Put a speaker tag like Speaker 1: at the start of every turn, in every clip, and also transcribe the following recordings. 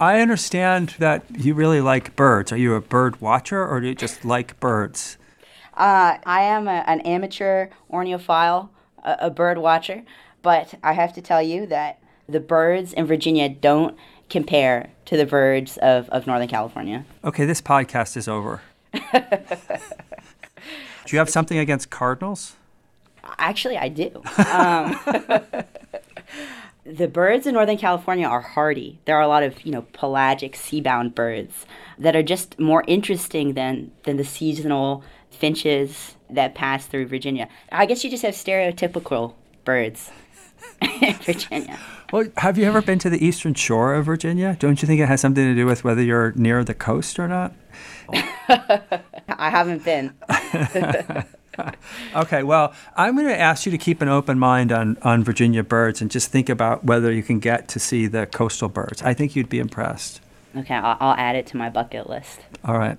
Speaker 1: I understand that you really like birds. Are you a bird watcher or do you just like birds?
Speaker 2: Uh, I am a, an amateur ornithophile, a, a bird watcher, but I have to tell you that the birds in Virginia don't compare to the birds of, of Northern California.
Speaker 1: Okay, this podcast is over. do you have something against cardinals?
Speaker 2: Actually, I do. Um, the birds in Northern California are hardy. There are a lot of, you know, pelagic seabound birds that are just more interesting than, than the seasonal finches that pass through Virginia. I guess you just have stereotypical birds in Virginia.
Speaker 1: Well, have you ever been to the eastern shore of Virginia? Don't you think it has something to do with whether you're near the coast or not?
Speaker 2: I haven't been.
Speaker 1: okay, well, I'm going to ask you to keep an open mind on, on Virginia birds and just think about whether you can get to see the coastal birds. I think you'd be impressed.
Speaker 2: Okay, I'll, I'll add it to my bucket list.
Speaker 1: All right.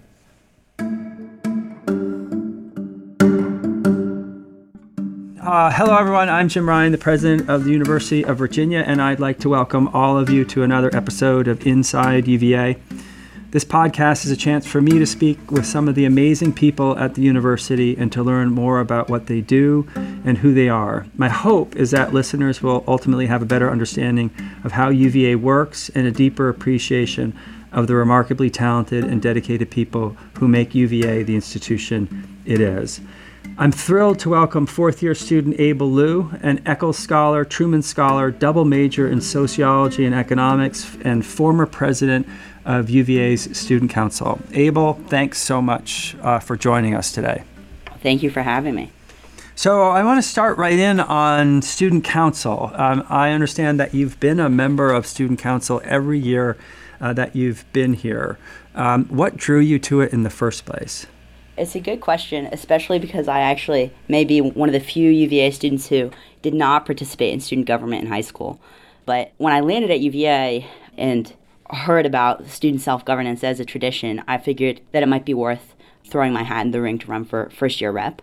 Speaker 1: Uh, hello, everyone. I'm Jim Ryan, the president of the University of Virginia, and I'd like to welcome all of you to another episode of Inside UVA. This podcast is a chance for me to speak with some of the amazing people at the university and to learn more about what they do and who they are. My hope is that listeners will ultimately have a better understanding of how UVA works and a deeper appreciation of the remarkably talented and dedicated people who make UVA the institution it is. I'm thrilled to welcome fourth year student Abel Liu, an Eccles Scholar, Truman Scholar, double major in sociology and economics, and former president of UVA's Student Council. Abel, thanks so much uh, for joining us today.
Speaker 2: Thank you for having me.
Speaker 1: So, I want to start right in on Student Council. Um, I understand that you've been a member of Student Council every year uh, that you've been here. Um, what drew you to it in the first place?
Speaker 2: It's a good question, especially because I actually may be one of the few UVA students who did not participate in student government in high school. But when I landed at UVA and heard about student self governance as a tradition, I figured that it might be worth throwing my hat in the ring to run for first year rep.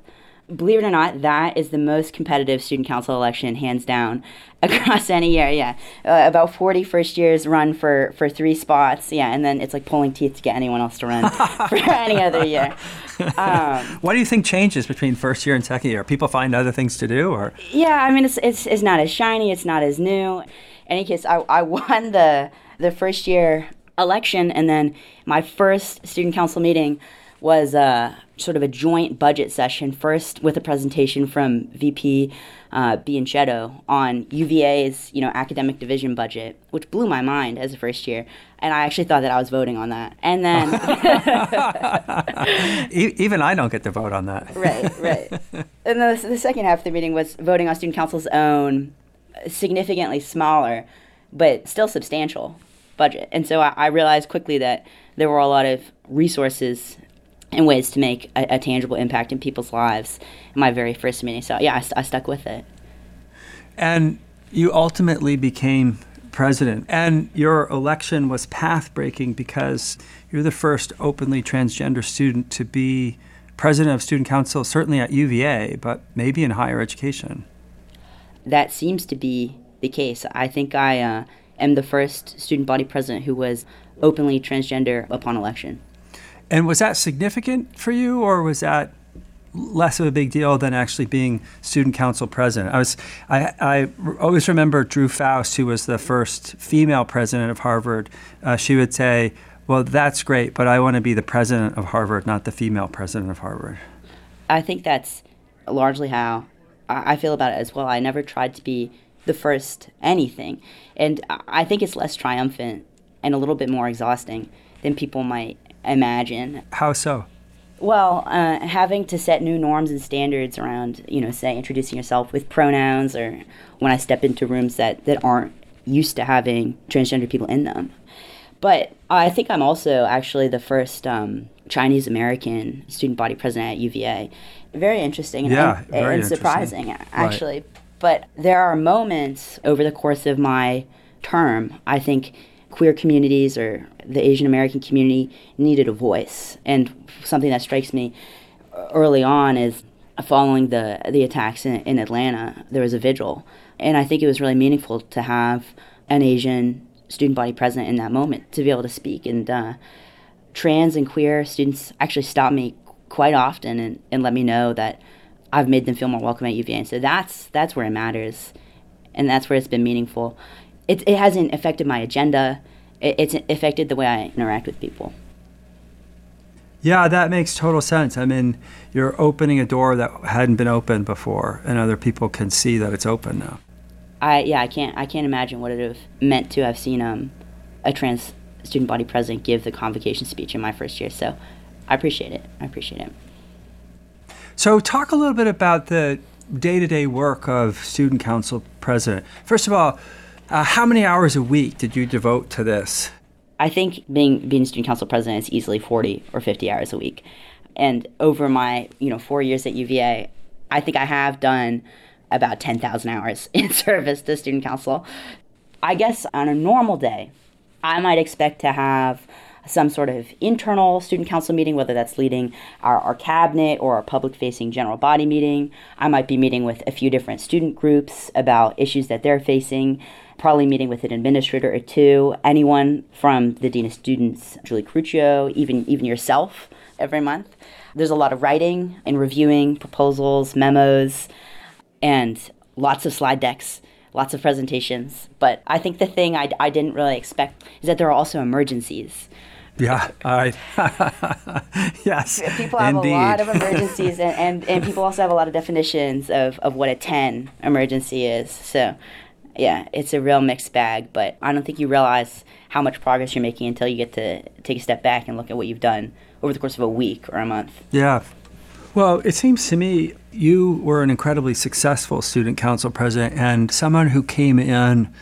Speaker 2: Believe it or not, that is the most competitive student council election, hands down, across any year. Yeah, uh, about 40 first years run for for three spots. Yeah, and then it's like pulling teeth to get anyone else to run for any other year.
Speaker 1: Um, what do you think changes between first year and second year? People find other things to do, or
Speaker 2: yeah, I mean, it's it's, it's not as shiny, it's not as new. In any case, I, I won the the first year election, and then my first student council meeting was uh, sort of a joint budget session. First, with a presentation from VP uh, Bianchetto on UVA's you know academic division budget, which blew my mind as a first year, and I actually thought that I was voting on that. And then
Speaker 1: even I don't get to vote on that.
Speaker 2: right, right. And the, the second half of the meeting was voting on student council's own, significantly smaller, but still substantial budget. And so I, I realized quickly that there were a lot of resources and ways to make a, a, tangible impact in people's lives in my very first meeting. So yeah, I, I stuck with it.
Speaker 1: And you ultimately became president, and your election was path breaking because you're the first openly transgender student to be president of student council, certainly at UVA, but maybe in higher education.
Speaker 2: That seems to be the case. I think I uh, am the first student body president who was openly transgender upon election.
Speaker 1: And was that significant for you, or was that less of a big deal than actually being student council president? I was, I, I always remember Drew Faust, who was the first female president of Harvard. Uh, she would say, "Well, that's great, but I want to be the president of Harvard, not the female president of Harvard."
Speaker 2: I think that's largely how I feel about it as well. I never tried to be the first anything. And I think it's less triumphant and a little bit more exhausting than people might imagine.
Speaker 1: How so?
Speaker 2: Well, uh, having to set new norms and standards around, you know, say introducing yourself with pronouns or when I step into rooms that, that aren't used to having transgender people in them. But I think I'm also actually the first um, Chinese American student body president at UVA. Very interesting and,
Speaker 1: yeah,
Speaker 2: and,
Speaker 1: very
Speaker 2: and surprising, actually. Right. But there are moments over the course of my term, I think queer communities or the Asian American community needed a voice. And something that strikes me early on is following the the attacks in, in Atlanta, there was a vigil, and I think it was really meaningful to have an Asian student body present in that moment to be able to speak. And uh, trans and queer students actually stopped me quite often and, and let me know that I've made them feel more welcome at UVA. And so that's that's where it matters, and that's where it's been meaningful. It, it hasn't affected my agenda. It, it's affected the way I interact with people.
Speaker 1: Yeah, that makes total sense. I mean, you're opening a door that hadn't been opened before, and other people can see that it's open now.
Speaker 2: I yeah, I can't I can't imagine what it would have meant to have seen um, a trans student body president give the convocation speech in my first year. So I appreciate it. I appreciate it.
Speaker 1: So talk a little bit about the day-to-day work of student council president. First of all, uh, how many hours a week did you devote to this?
Speaker 2: I think being being student council president is easily 40 or 50 hours a week. And over my, you know, 4 years at UVA, I think I have done about 10,000 hours in service to student council. I guess on a normal day, I might expect to have some sort of internal student council meeting, whether that's leading our, our cabinet or our public facing general body meeting. I might be meeting with a few different student groups about issues that they're facing, probably meeting with an administrator or two, anyone from the Dean of Students, Julie Caruccio, even, even yourself every month. There's a lot of writing and reviewing proposals, memos, and lots of slide decks lots of presentations. But I think the thing I, I didn't really expect is that there are also emergencies.
Speaker 1: Yeah, all right. yes.
Speaker 2: People have
Speaker 1: indeed.
Speaker 2: a lot of emergencies, and, and, and people also have a lot of definitions of, of what a 10 emergency is. So, yeah, it's a real mixed bag, but I don't think you realize how much progress you're making until you get to take a step back and look at what you've done over the course of a week or a month.
Speaker 1: Yeah. Well, it seems to me you were an incredibly successful student council president and someone who came in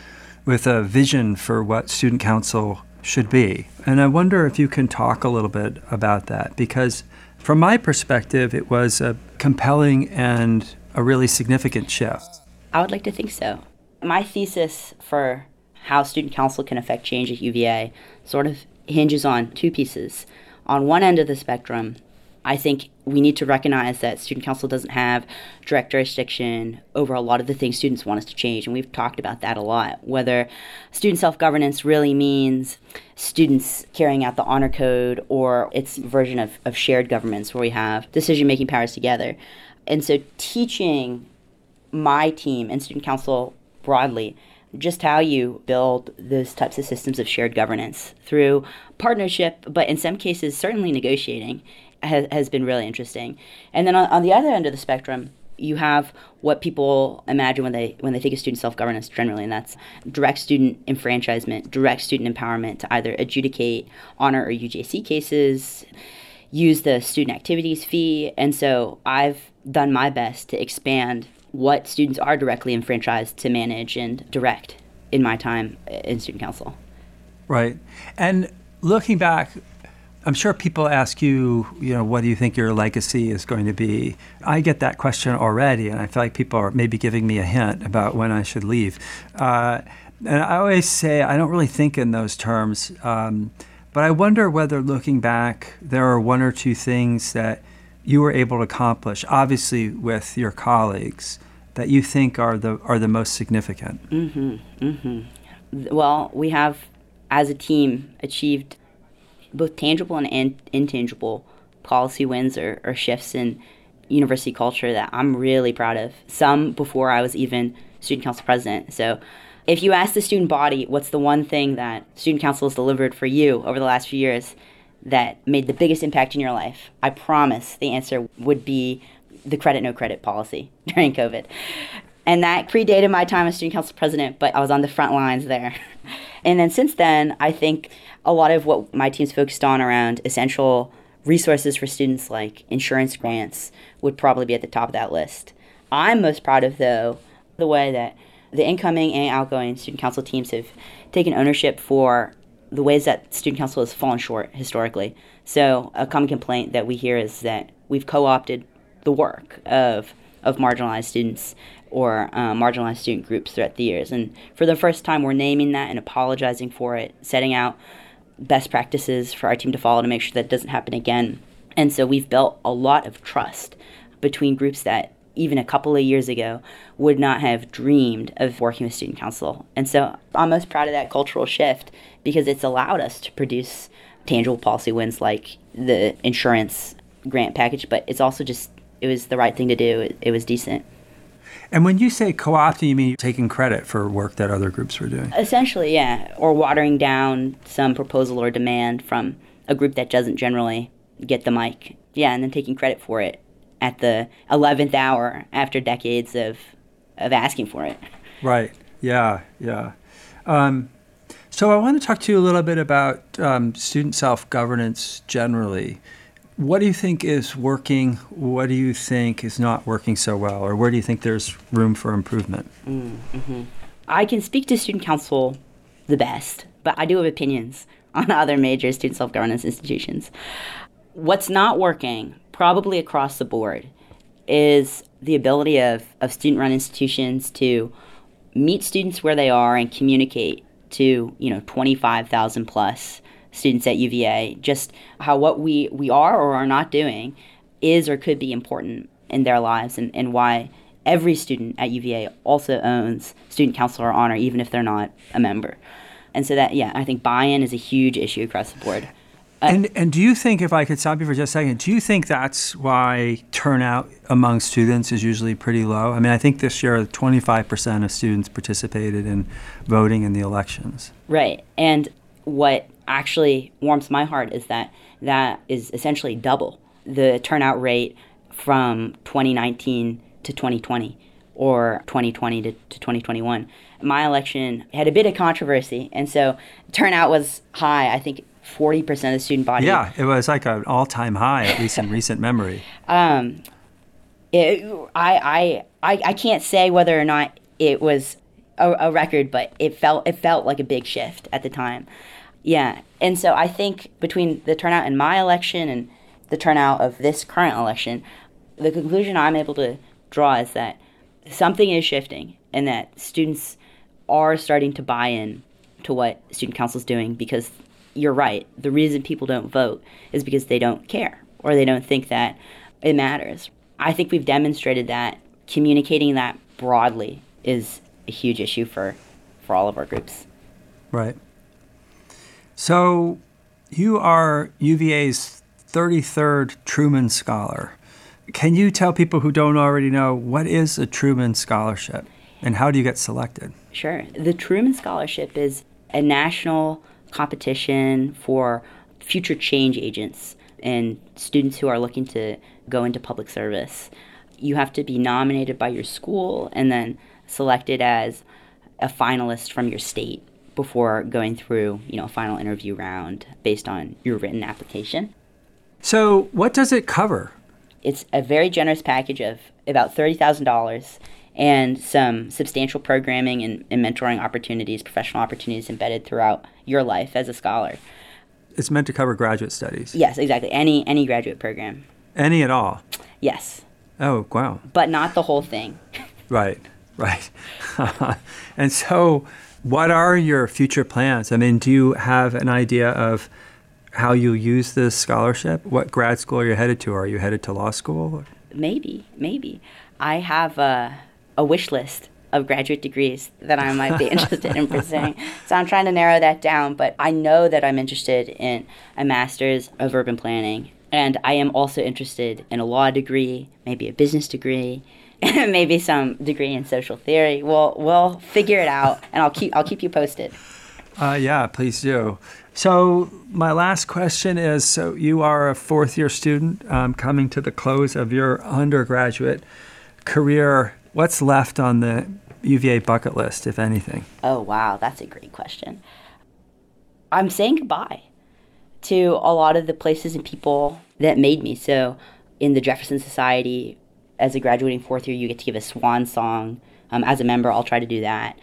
Speaker 1: with a vision for what student council should be. And I wonder if you can talk a little bit about that because, from my perspective, it was a compelling and a really significant shift.
Speaker 2: I would like to think so. My thesis for how student council can affect change at UVA sort of hinges on two pieces. On one end of the spectrum, I think we need to recognize that student council doesn't have direct jurisdiction over a lot of the things students want us to change. And we've talked about that a lot. Whether student self governance really means students carrying out the honor code or its version of, of shared governments where we have decision making powers together. And so teaching my team and student council broadly just how you build those types of systems of shared governance through partnership, but in some cases, certainly negotiating has, has been really interesting. And then on, on the other end of the spectrum, you have what people imagine when they when they think of student self governance generally, and that's direct student enfranchisement, direct student empowerment to either adjudicate honor or UJC cases, use the student activities fee, and so I've done my best to expand what students are directly enfranchised to manage and direct in my time in student council.
Speaker 1: Right, and looking back I'm sure people ask you, you know, what do you think your legacy is going to be? I get that question already, and I feel like people are maybe giving me a hint about when I should leave. Uh, and I always say I don't really think in those terms, um, but I wonder whether looking back, there are one or two things that you were able to accomplish, obviously with your colleagues, that you think are the are the most significant.
Speaker 2: Mm-hmm. Mm-hmm. Well, we have, as a team, achieved both tangible and in- intangible policy wins or, or shifts in university culture that I'm really proud of. Some before I was even student council president. So if you ask the student body what's the one thing that student council has delivered for you over the last few years that made the biggest impact in your life, I promise the answer would be the credit no credit policy during COVID. And that predated my time as student council president, but I was on the front lines there. And then since then, I think a lot of what my team's focused on around essential resources for students like insurance grants would probably be at the top of that list. I'm most proud of, though, the way that the incoming and outgoing student council teams have taken ownership for the ways that student council has fallen short historically. So, a common complaint that we hear is that we've co opted the work of, of marginalized students or uh, marginalized student groups throughout the years. And for the first time, we're naming that and apologizing for it, setting out best practices for our team to follow to make sure that doesn't happen again. And so we've built a lot of trust between groups that even a couple of years ago would not have dreamed of working with student council. And so I'm most proud of that cultural shift because it's allowed us to produce tangible policy wins like the insurance grant package, but it's also just, it was the right thing to do. It, it was decent.
Speaker 1: And when you say co opting, you mean taking credit for work that other groups were doing?
Speaker 2: Essentially, yeah. Or watering down some proposal or demand from a group that doesn't generally get the mic. Yeah, and then taking credit for it at the 11th hour after decades of, of asking for it.
Speaker 1: Right. Yeah, yeah. Um, so I want to talk to you a little bit about um, student self governance generally. What do you think is working? What do you think is not working so well? Or where do you think there's room for improvement?
Speaker 2: Mm-hmm. I can speak to student council the best, but I do have opinions on other major student self governance institutions. What's not working probably across the board, is the ability of, of student run institutions to meet students where they are and communicate to, you know, 25,000 plus students at UVA, just how what we, we are or are not doing is or could be important in their lives and, and why every student at UVA also owns student council or honor, even if they're not a member. And so that, yeah, I think buy in is a huge issue across the board.
Speaker 1: Uh, and and do you think, if I could stop you for just a second, do you think that's why turnout among students is usually pretty low? I mean, I think this year 25% of students participated in voting in the elections.
Speaker 2: Right. And what actually warms my heart is that that is essentially double the turnout rate from 2019 to 2020 or 2020 to, to 2021. My election had a bit of controversy, and so turnout was high. I think 40% of the student body.
Speaker 1: Yeah, it was like an all time high, at least in recent memory.
Speaker 2: Um, it, I, I, I, I can't say whether or not it was a, a, record, but it felt, it felt like a big shift at the time. Yeah. And so I think between the turnout in my election and the turnout of this current election, the conclusion I'm able to draw is that something is shifting and that students are starting to buy in to what student council is doing because you're right. The reason people don't vote is because they don't care or they don't think that it matters. I think we've demonstrated that communicating that broadly is a huge issue for, for all of our groups.
Speaker 1: Right. So you are UVA's 33rd Truman Scholar. Can you tell people who don't already know what is a Truman Scholarship and how do you get selected?
Speaker 2: Sure. The Truman Scholarship is a national competition for future change agents and students who are looking to go into public service. You have to be nominated by your school and then selected as a finalist from your state before going through, you know, a final interview round based on your written application.
Speaker 1: So, what does it cover?
Speaker 2: It's a very generous package of about $30,000 and some substantial programming and, and, mentoring opportunities, professional opportunities embedded throughout your life as a scholar.
Speaker 1: It's meant to cover graduate studies.
Speaker 2: Yes, exactly. Any any graduate program.
Speaker 1: Any at all.
Speaker 2: Yes.
Speaker 1: Oh wow.
Speaker 2: But not the whole thing.
Speaker 1: right. Right. and so, what are your future plans? I mean, do you have an idea of how you'll use this scholarship? What grad school are you headed to? Are you headed to law school?
Speaker 2: Maybe, maybe. I have a a wish list of graduate degrees that I might be interested in pursuing. So I'm trying to narrow that down, but I know that I'm interested in a master's of urban planning. And I am also interested in a law degree, maybe a business degree, maybe some degree in social theory. We'll we'll figure it out, and I'll keep I'll keep you posted.
Speaker 1: Uh, yeah, please do. So my last question is: So you are a fourth year student, um, coming to the close of your undergraduate career What's left on the UVA bucket list, if anything?
Speaker 2: Oh, wow, that's a great question. I'm saying goodbye to a lot of the places and people that made me. So, in the Jefferson Society, as a graduating fourth year, you get to give a swan song. Um, as a member, I'll try to do that.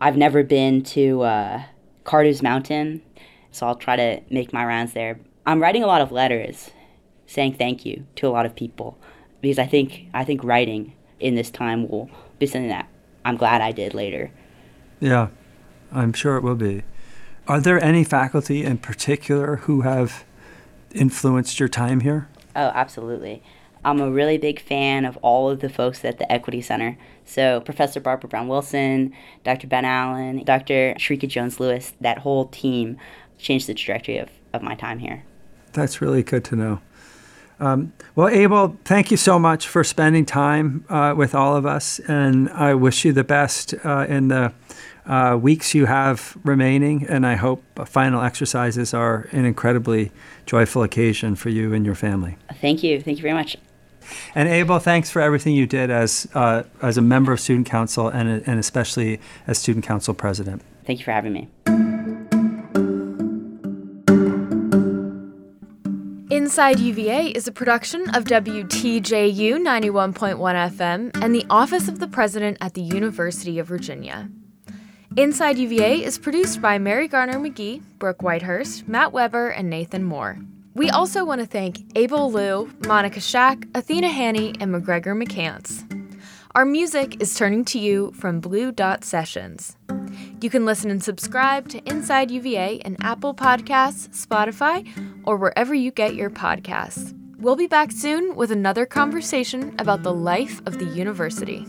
Speaker 2: I've never been to uh, Carter's Mountain, so I'll try to make my rounds there. I'm writing a lot of letters saying thank you to a lot of people because I think I think writing in this time will be something that I'm glad I did later.
Speaker 1: Yeah, I'm sure it will be. Are there any faculty in particular who have influenced your time here?
Speaker 2: Oh, absolutely. I'm a really big fan of all of the folks at the Equity Center. So, Professor Barbara Brown Wilson, Dr. Ben Allen, Dr. Shrika Jones Lewis, that whole team changed the trajectory of, of my time here.
Speaker 1: That's really good to know. Um, well, Abel, thank you so much for spending time uh, with all of us, and I wish you the best uh, in the uh, weeks you have remaining. And I hope final exercises are an incredibly joyful occasion for you and your family.
Speaker 2: Thank you. Thank you very much.
Speaker 1: And Abel, thanks for everything you did as uh, as a member of student council and and especially as student council president.
Speaker 2: Thank you for having me.
Speaker 3: Inside UVA is a production of WTJU 91.1 FM and the Office of the President at the University of Virginia. Inside UVA is produced by Mary Garner McGee, Brooke Whitehurst, Matt Weber, and Nathan Moore. We also want to thank Abel Liu, Monica Shack, Athena Haney, and McGregor McCants. Our music is turning to you from Blue Dot Sessions. You can listen and subscribe to Inside UVA in Apple Podcasts, Spotify, or wherever you get your podcasts. We'll be back soon with another conversation about the life of the university.